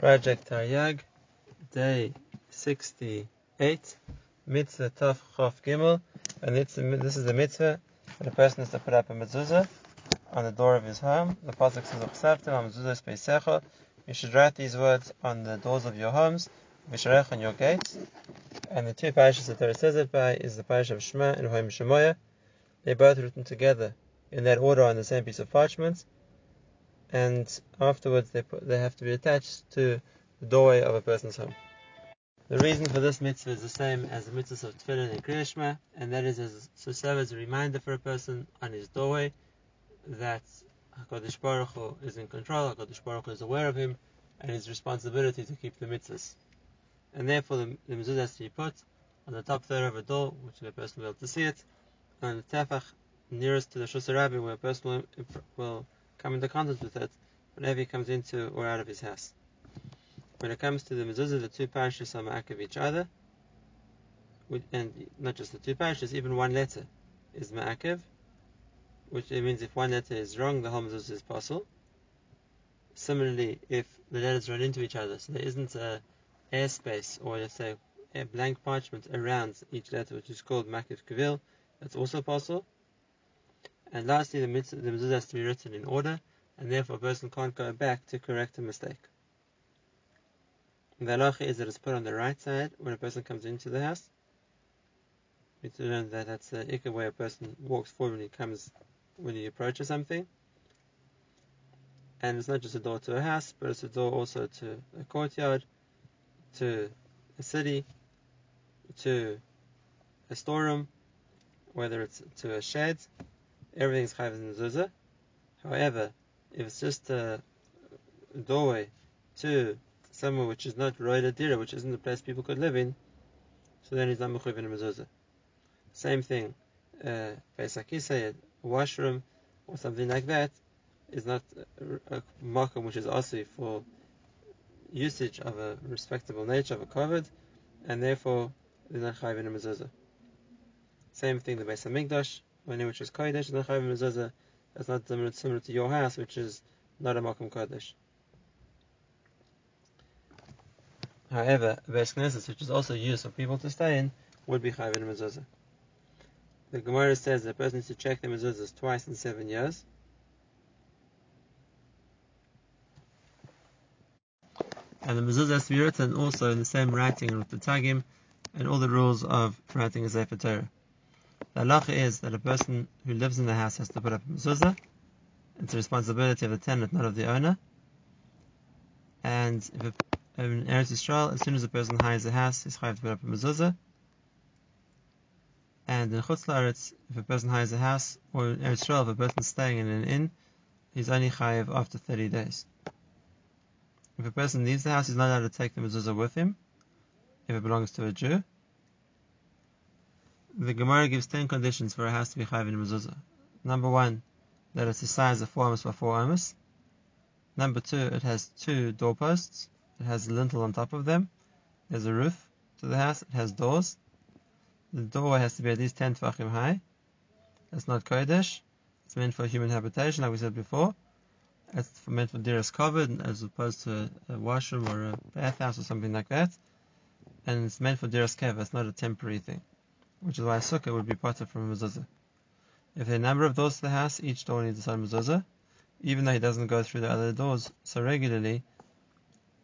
Project Taryag, day 68, Mitzvah Taf Chof Gimel, and this is the mitzvah that a person is to put up a mezuzah on the door of his home. The pasuk says, "Uchsavtem mezuzah speisecha." You should write these words on the doors of your homes, visharech on your gates. And the two parashas that Torah says it by is the parish of Shema and Hoim Shemoya. They're both written together in that order on the same piece of parchment and afterwards they put, they have to be attached to the doorway of a person's home. The reason for this mitzvah is the same as the mitzvah of Tefillin and Kriyashma, and that is as to serve as a reminder for a person on his doorway that Hakadosh Baruch Hu is in control, Hakadosh Baruch Hu is aware of him, and his responsibility to keep the mitzvahs. And therefore, the, the mezuzah has to be put on the top third of a door, which the person will be able to see it, on the tefach nearest to the Shusarabi, where a person will, will come into contact with it whenever he comes into or out of his house. When it comes to the mezuzah, the two parishes are ma'akev each other, and not just the two parishes, even one letter is ma'akev, which means if one letter is wrong, the whole mezuzah is possible. Similarly, if the letters run into each other, so there isn't a airspace or let's say a blank parchment around each letter, which is called makiv kavil, that's also possible. And lastly, the mitzvah, the mezuzah has to be written in order, and therefore a person can't go back to correct a mistake. The halacha is that it's put on the right side when a person comes into the house. We learn that that's the ikka way a person walks forward when he comes, when he approaches something. And it's not just a door to a house, but it's a door also to a courtyard, to a city, to a storeroom, whether it's to a shed, everything is chayv in mezuzah. However, if it's just a doorway to somewhere which is not roida dira, which isn't the place people could live in, so then it's not mechuv in a mezuzah. Same thing, uh, a washroom or something like that is not a, a makom which is also for usage of a respectable nature of a covered, and therefore is not chayv in a mezuzah. Same thing, the Beis Hamikdash, when which is kodesh, and the chayv mezuzah that's not similar, similar to your house, which is not a makom kodesh. However, a Beis Knesset, which is also used for people to stay in, would be chayv in mezuzah. The Gemara says that a person needs to check the mezuzahs twice in seven years. And the mezuzah has to be written also in the same writing with the tagim and all the rules of writing a Sefer Torah. The halacha is that a person who lives in the house has to put up a mezuzah. It's the responsibility of the tenant, not of the owner. And if a, in Eretz Yisrael, as soon as a person hires a house, he's chayav to put up a mezuzah. And in Chutz La'aretz, if a person hires a house, or in Eretz Yisrael, if a person is staying in an inn, he's only chayav after 30 days. If a person leaves the house, he's not allowed to take the mezuzah with him, if it belongs to a Jew the Gemara gives ten conditions for a house to be chayv in mezuzah. Number one, that it's the size of four amos by four amos. Number two, it has two doorposts. It has a lintel on top of them. There's a roof to the house. It has doors. The doorway has to be at least ten tefachim high. It's not kodesh. It's meant for human habitation, like we said before. It's meant for dearest covered, as opposed to a washroom or a bathhouse or something like that. And it's meant for dearest kev. It's not a temporary thing which is why a sukkah would be parted from a mezuzah. If there are number of doors to the house, each door needs its own mezuzah, even though he doesn't go through the other doors so regularly,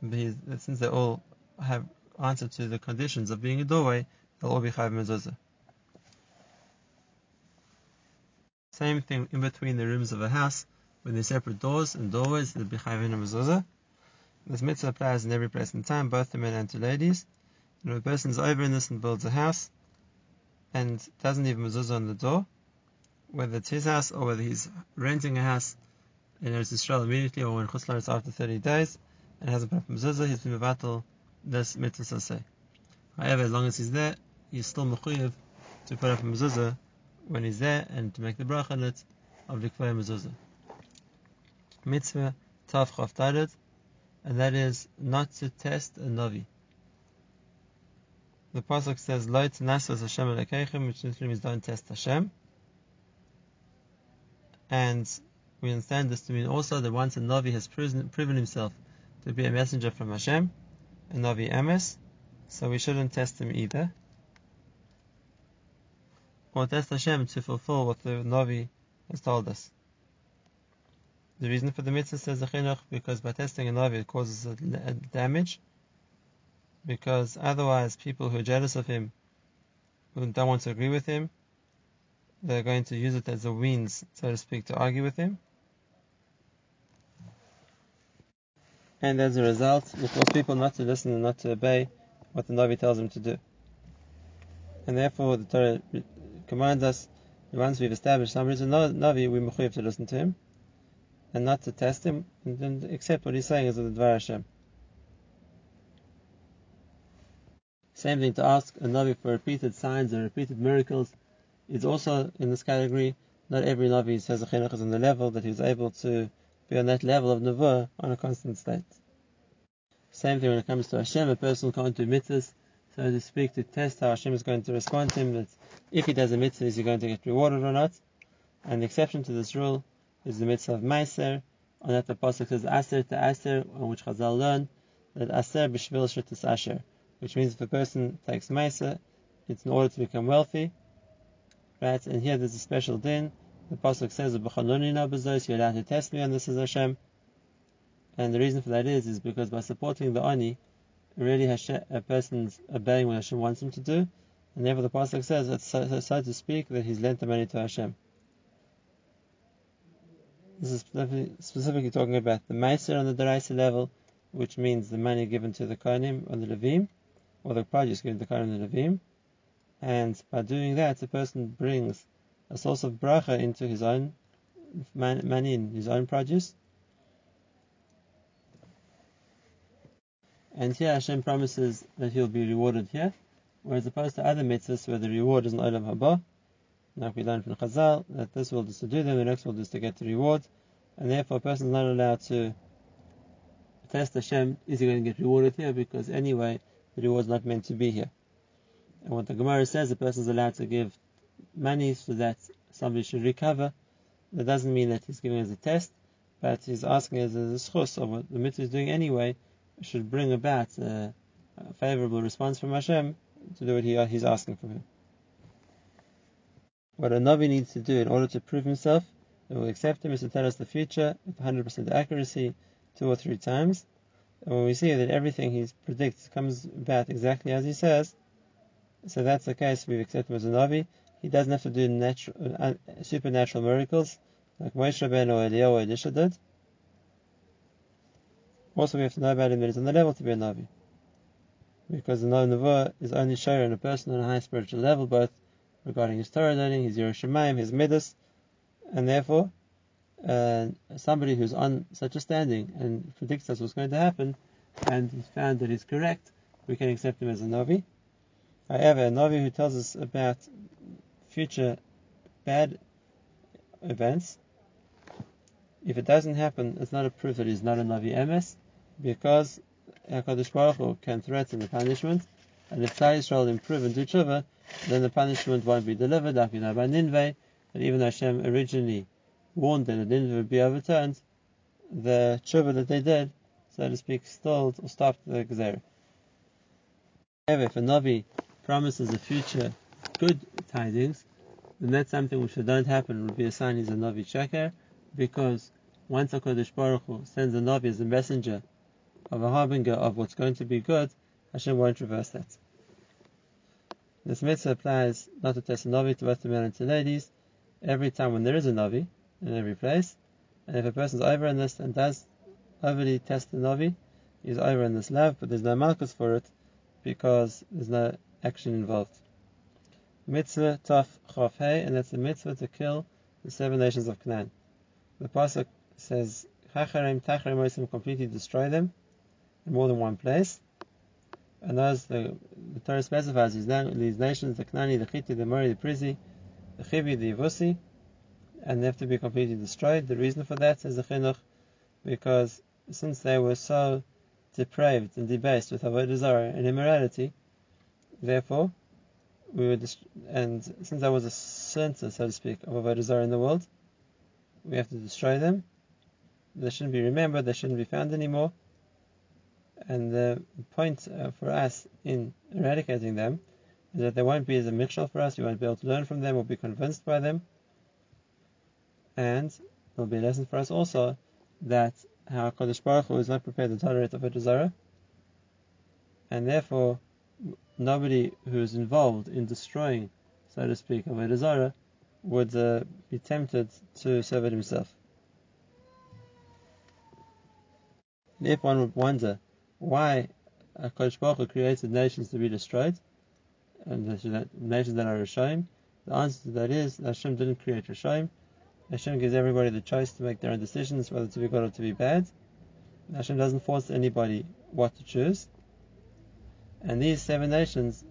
since they all have answered to the conditions of being a doorway, they'll all be chayv mezuzah. Same thing in between the rooms of a house, when there's separate doors and doorways, they'll be chayv in a mezuzah. This mitzvah applies in every place and time, both to men and to ladies. And if a person is over in this and builds a house, and doesn't leave mezuzah on the door, whether it's his house or whether he's renting a house in Eretz Yisrael immediately or in Chutz after 30 days and hasn't put up mezuzah, he's been mevatel this mitzvah say. However, as long as he's there, he's still mechuyev to put up a mezuzah when he's there and to make the bracha on it of the mezuzah. Mitzvah Tav Chav and that is not to test a navi the pasuk says "Lo nasas Hashem Elokeichem," which literally means don't test Hashem. And we understand this to mean also that once a Navi has proven, himself to be a messenger from Hashem, a Navi Emes, so we shouldn't test him either. Or test Hashem to fulfill what the Navi has told us. The reason for the mitzvah says the chinuch because by testing a Navi it causes a damage. Because otherwise, people who are jealous of him, who don't want to agree with him, they're going to use it as a means, so to speak, to argue with him. And as a result, it cause people not to listen and not to obey what the Navi tells them to do. And therefore, the Torah commands us, once we've established somebody's a Navi, we must have to listen to him, and not to test him, and accept what he's saying as the Dvar Hashem. Same thing to ask a Navi for repeated signs and repeated miracles is also in this category. Not every Navi says a chinuch is on the level that he he's able to be on that level of Nevuah on a constant state. Same thing when it comes to Hashem, a person can't do mitzvahs, so to speak, to test how Hashem is going to respond to him, that if he does a mitzvah, is he going to get rewarded or not? And the exception to this rule is the mitzvah of Meiser, on that the Pasuk says Aser to Aser, on which Chazal learn that Aser b'shvil shritus Asher, which means if a person takes Meiser, it's in order to become wealthy, right? And here there's a special din. The pasuk says, "You're allowed to test me on this as Hashem." And the reason for that is, is because by supporting the ani, really Hashem, a person's obeying what Hashem wants him to do, and therefore the pasuk says, it's so, so, so to speak, that he's lent the money to Hashem. This is specifically, specifically talking about the Meiser on the Daraisa level, which means the money given to the Kohanim on the Levim, or the produce given to the Kohanim and the Levim, and by doing that, the person brings a source of bracha into his own money, his own produce. And here Hashem promises that he'll be rewarded here, whereas opposed to other mitzvahs where the reward is in Olam Haba, like we learned from Chazal, that this world is to do them, the next world is to get the reward, and therefore a person is not allowed to test Hashem, is he going to get rewarded here, because anyway, the reward is not meant to be here. And what the Gemara says, a person is allowed to give money so that somebody should recover. That doesn't mean that he's giving as a test, but he's asking as a schus of what the mitzvah is doing anyway, should bring about a, a favorable response from Hashem to do what he, he's asking from him. What a Navi needs to do in order to prove himself, and will accept him, is to tell us the future with 100% accuracy two or three times. And when we see that everything he predicts comes about exactly as he says, so that's the case. We accept as a Navi. He doesn't have to do natural, uh, supernatural miracles like Moshe Rabbeinu or Eliyahu or Elisha did. Also, we have to know about him that he's on the level to be a Navi. Because the Navi is only shown in a person on a high spiritual level, both regarding his Torah learning, his Yiras Shamayim, his Midas, and therefore, uh, somebody who's on such a standing and predicts us what's going to happen, and he's found that he's correct, we can accept him as a Navi. However, a Navi who tells us about future bad events, if it doesn't happen, it's not a proof that he's not a Navi Emes, because HaKadosh Baruch Hu can threaten the punishment, and if Klal Yisrael improve and do tshuva, then the punishment won't be delivered, like we know by Ninveh, that even Hashem originally warned them that Ninveh would be overturned, the tshuva that they did, so to speak, stalled or stopped the. However, if a Navi promises a future good tidings, then that's something which if don't happen would be a sign he's a Navi Sheker, because once HaKadosh Baruch Hu sends a Navi as a messenger of a harbinger of what's going to be good, Hashem won't reverse that. This mitzvah applies not to test a Navi, to both the men and to ladies, every time when there is a Navi, in every place, and if a person's over in this and does overly test the Navi, he's over in this love, but there's no markers for it, because there's no action involved. Mitzvah Chav Hey, and that's the mitzvah to kill the seven nations of Canaan. The pasuk says Chacharim Tacharimosim completely destroy them in more than one place. And those the, the Torah specifies these, these nations, the Knani, the Chiti, the Mori, the Prizi, the Chivi, the Yevusi, and they have to be completely destroyed. The reason for that is the Chinuch, because since they were so depraved and debased with avodah zarah and immorality, Therefore, we would, dist- and since there was a center, so to speak, of avodah zarah in the world, we have to destroy them. They shouldn't be remembered. They shouldn't be found anymore. And the point uh, for us in eradicating them is that they won't be as a mikshal for us, we won't be able to learn from them or be convinced by them. And it will be a lesson for us also that HaKadosh Baruch Hu is not prepared to tolerate a Zarah, and therefore nobody who is involved in destroying, so to speak, a Zarah would uh, be tempted to serve it himself. And if one would wonder why Kodesh Baruch Hu created nations to be destroyed, and nations that are Rishayim, the answer to that is that Hashem didn't create Rishayim. Hashem gives everybody the choice to make their own decisions, whether to be good or to be bad. Hashem doesn't force anybody what to choose. And these seven nations,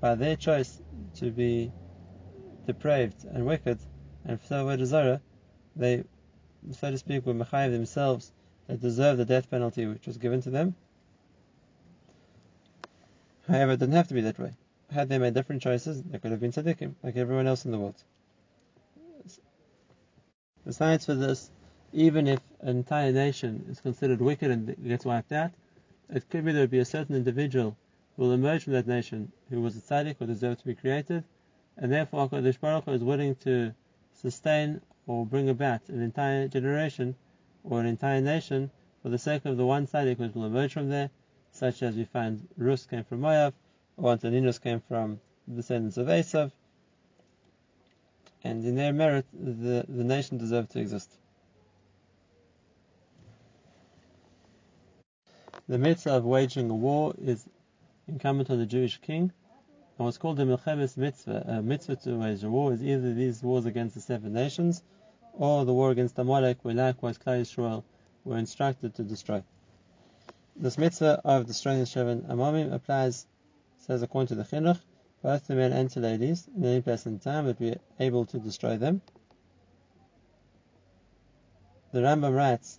by their choice to be depraved and wicked and so were desire, they, so to speak, were mechayiv themselves. They deserved the death penalty which was given to them. However, it didn't have to be that way. Had they made different choices, they could have been tzaddikim, like everyone else in the world. Besides for this, even if an entire nation is considered wicked and gets wiped out, it could be there would be a certain individual who will emerge from that nation who was a tzaddik or deserved to be created, and therefore HaKadosh Baruch Hu is willing to sustain or bring about an entire generation or an entire nation for the sake of the one tzaddik which will emerge from there, such as we find Rus came from Moav, or Antoninus came from the descendants of Esav, and in their merit, the, the nation deserved to exist. The mitzvah of waging a war is incumbent on the Jewish king, and what's called the Milchemes mitzvah, a mitzvah to wage a war, is either these wars against the seven nations, or the war against Amalek, where likewise Klal Yisrael were instructed to destroy. This mitzvah of destroying the seven Amamim applies, says according to the Chinuch, both to men and to ladies, in any place and time, would be able to destroy them. The Rambam writes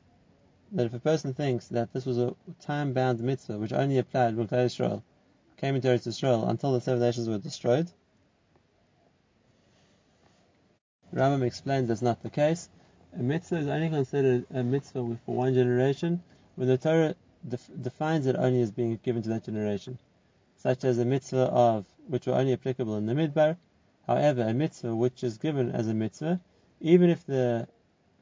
that if a person thinks that this was a time-bound mitzvah which only applied when Klal Yisrael came into Eretz Yisrael until the seven nations were destroyed, Rambam explains that's not the case. A mitzvah is only considered a mitzvah for one generation when the Torah def- defines it only as being given to that generation such as a mitzvah of, which were only applicable in the midbar. However, a mitzvah which is given as a mitzvah, even if the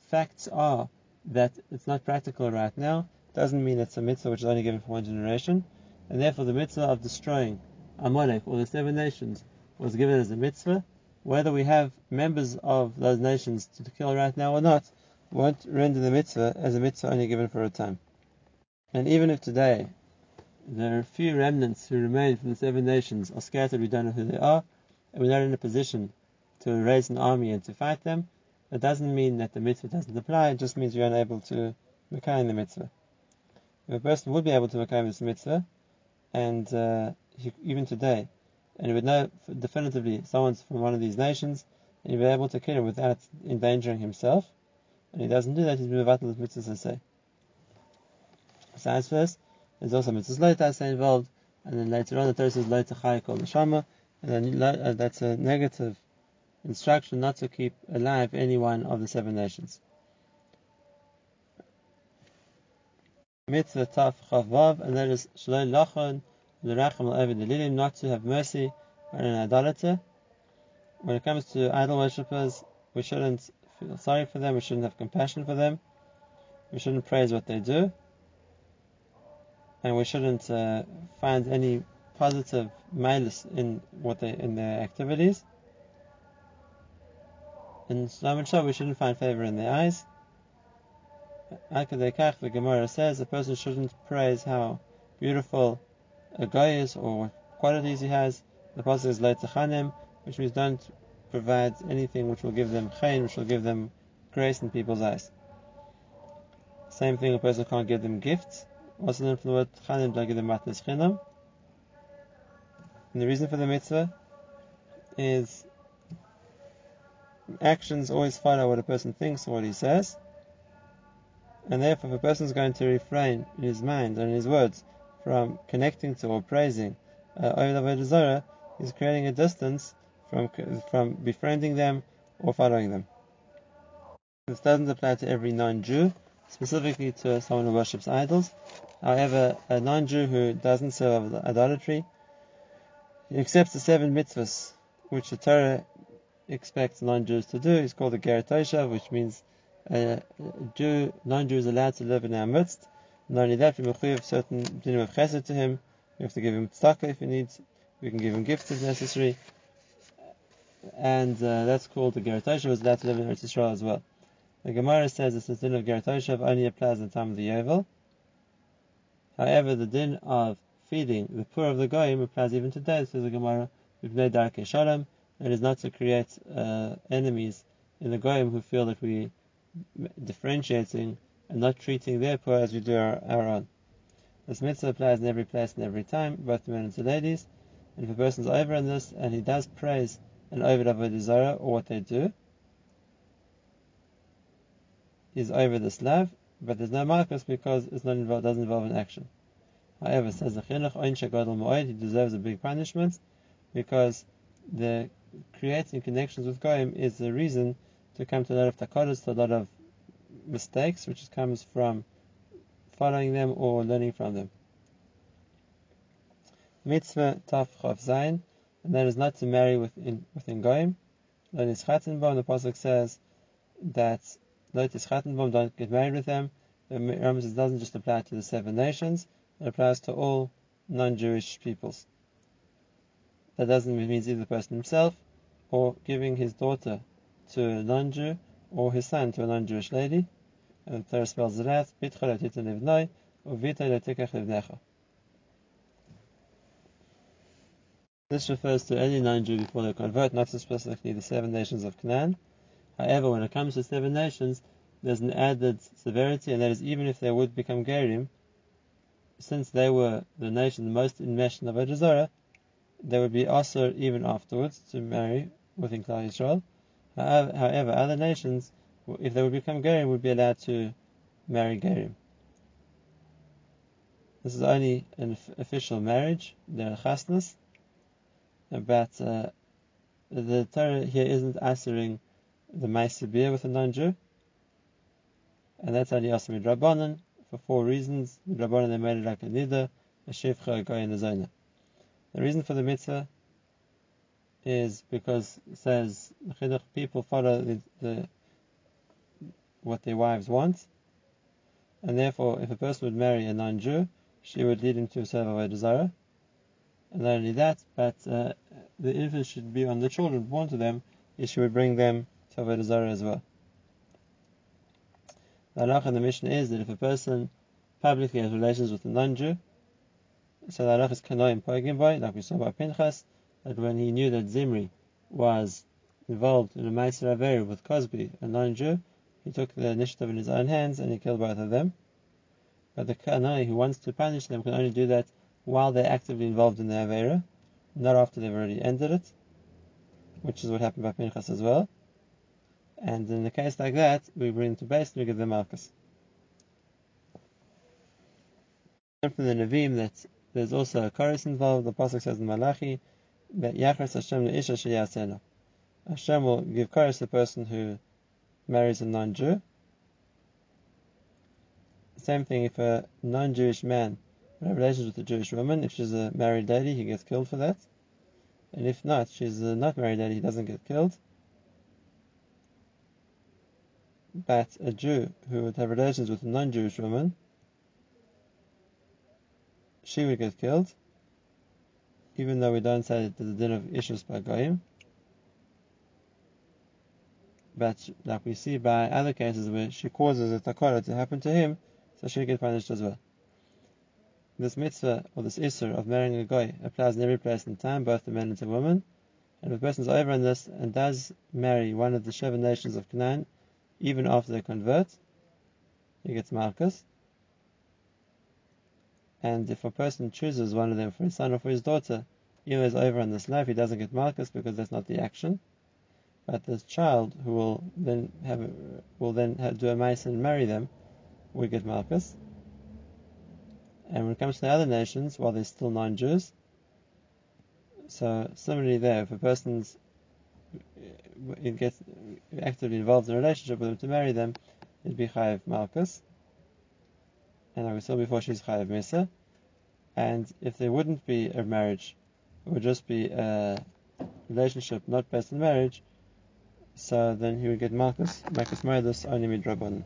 facts are that it's not practical right now, doesn't mean it's a mitzvah which is only given for one generation. And therefore, the mitzvah of destroying Amalek or the seven nations was given as a mitzvah. Whether we have members of those nations to kill right now or not, won't render the mitzvah as a mitzvah only given for a time. And even if today there are a few remnants who remain from the seven nations are scattered, we don't know who they are, and we're not in a position to raise an army and to fight them. It doesn't mean that the mitzvah doesn't apply, it just means you're unable to in the mitzvah. If a person would be able to Mekayim this mitzvah, and uh, even today, and he would know definitively someone's from one of these nations, and he'd be able to kill him without endangering himself, and he doesn't do that, he's been the mitzvah say. Besides first, there's also mitzvahs loitase involved, and then later on the Torah says loita chay kol neshama, and then uh, that's a negative instruction not to keep alive any one of the seven nations. Mitzvah taf chavav, and that is shaloi lachon l'racham al delilim, not to have mercy on an idolater. When it comes to idol worshippers, we shouldn't feel sorry for them, we shouldn't have compassion for them, we shouldn't praise what they do and we shouldn't uh, find any positive malice in what they in their activities. And so we shouldn't find favor in their eyes. Akadekach, the Gemara says a person shouldn't praise how beautiful a guy is or what qualities he has. The pasuk is leitachanim, which means don't provide anything which will give them chayin, which will give them grace in people's eyes. Same thing, a person can't give them gifts also from the give them matnas chinam. And the reason for the mitzvah is actions always follow what a person thinks or what he says. And therefore, if a person is going to refrain in his mind and in his words from connecting to or praising uh, Ovid Zorah, he's creating a distance from, from befriending them or following them. This doesn't apply to every non Jew, specifically to someone who worships idols. However, a non-Jew who doesn't serve idolatry, accepts the seven mitzvahs which the Torah expects non-Jews to do. He's called a Ger which means a Jew, non-Jew is allowed to live in our midst. Not only that, we have certain dinim of chesed to him. We have to give him tzedakah if he needs. We can give him gifts if necessary. And uh, that's called the Ger Toshav, is allowed to live in Eretz Yisrael as well. The Gemara says that the din of Ger only applies in the time of the Yovel. However, the din of feeding the poor of the Goyim applies even today, says the Gemara, Ibnei Darkei Shalom. And it is not to create uh, enemies in the Goyim who feel that we differentiating and not treating their poor as we do our, our own. This mitzvah applies in every place and every time, both to men and to ladies. And if a person's over in this and he does praise an Ovid of a desire or what they do, is over this love, but there's no marcus because it's not involved, doesn't involve an action. However, says the Chinuch Oin Shagadol Moed, he deserves a big punishment because the creating connections with Goyim is the reason to come to a lot of takadas, to a lot of mistakes, which comes from following them or learning from them. Mitzvah Taf Chav Zayin, and that is not to marry within within Goyim. Lotis Chatenbaum, the pasuk says that Chatenbaum don't get married with them. The Rambam doesn't just apply to the seven nations; it applies to all non-Jewish peoples. That doesn't mean either the person himself or giving his daughter to a non-Jew or his son to a non-Jewish lady. And the Torah spells it out, This refers to any non-Jew before they convert, not specifically the seven nations of Canaan. However, when it comes to seven nations, there's an added severity, and that is even if they would become Gerim, since they were the nation most enmeshed in the Zarah, they would be also even afterwards to marry within Klal Yisrael. However, other nations, if they would become Gerim, would be allowed to marry Gerim. This is only an official marriage, they're chasnas, but uh, the Torah here isn't answering the Maisibir with a non-Jew, and that's only also Rabbanan for four reasons. Rabbanan they made it like a nida, a shevcha, a goy, and a zona. The reason for the mitzvah is because it says people follow the, the, what their wives want, and therefore, if a person would marry a non-Jew, she would lead him to serve a desire. And not only that, but uh, the influence should be on the children born to them, is she would bring them to Avodah Zarah as well. The halach in the mission is that if a person publicly has relations with a non-Jew, so the halach is kanoim poigim boy, like we saw by Pinchas, that when he knew that Zimri was involved in a Meiser Averi with Cozbi, a non-Jew, he took the initiative in his own hands and he killed both of them. But the Kanai who wants to punish them can only do that while they're actively involved in the Avera, not after they've already ended it, which is what happened by Pinchas as well. And in a case like that, we bring to base and we give them Malchus. From the Navim that there's also a chorus involved. The pasuk says in Malachi that Yachras Hashem leisha sheyasena. Hashem will give chorus to the person who marries a non-Jew. Same thing if a non-Jewish man has relations with a Jewish woman, if she's a married lady, he gets killed for that. And if not, she's not married lady, he doesn't get killed. But a Jew who would have relations with a non-Jewish woman, she would get killed, even though we don't say that there's a din of issues by Goyim. But like we see by other cases where she causes a takara to happen to him, so she get punished as well. This mitzvah or this isser of marrying a guy applies in every place and time, both to men and to women. And if a person is over in this and does marry one of the seven nations of Canaan, even after they convert, he gets Malchus. And if a person chooses one of them for his son or for his daughter, even though he's over in this life, he doesn't get Malchus because that's not the action. But this child who will then have will then have, do a mice and marry them will get Malchus. And when it comes to the other nations, while they're still non-Jews, so similarly there, if a person's it gets actively involved in a relationship with them to marry them, it'd be chayiv malchus. and like we saw before, she's chayav misa. And if there wouldn't be a marriage, it would just be a relationship not based on marriage, so then he would get Malchus, Malchus Moedus only midrabanan.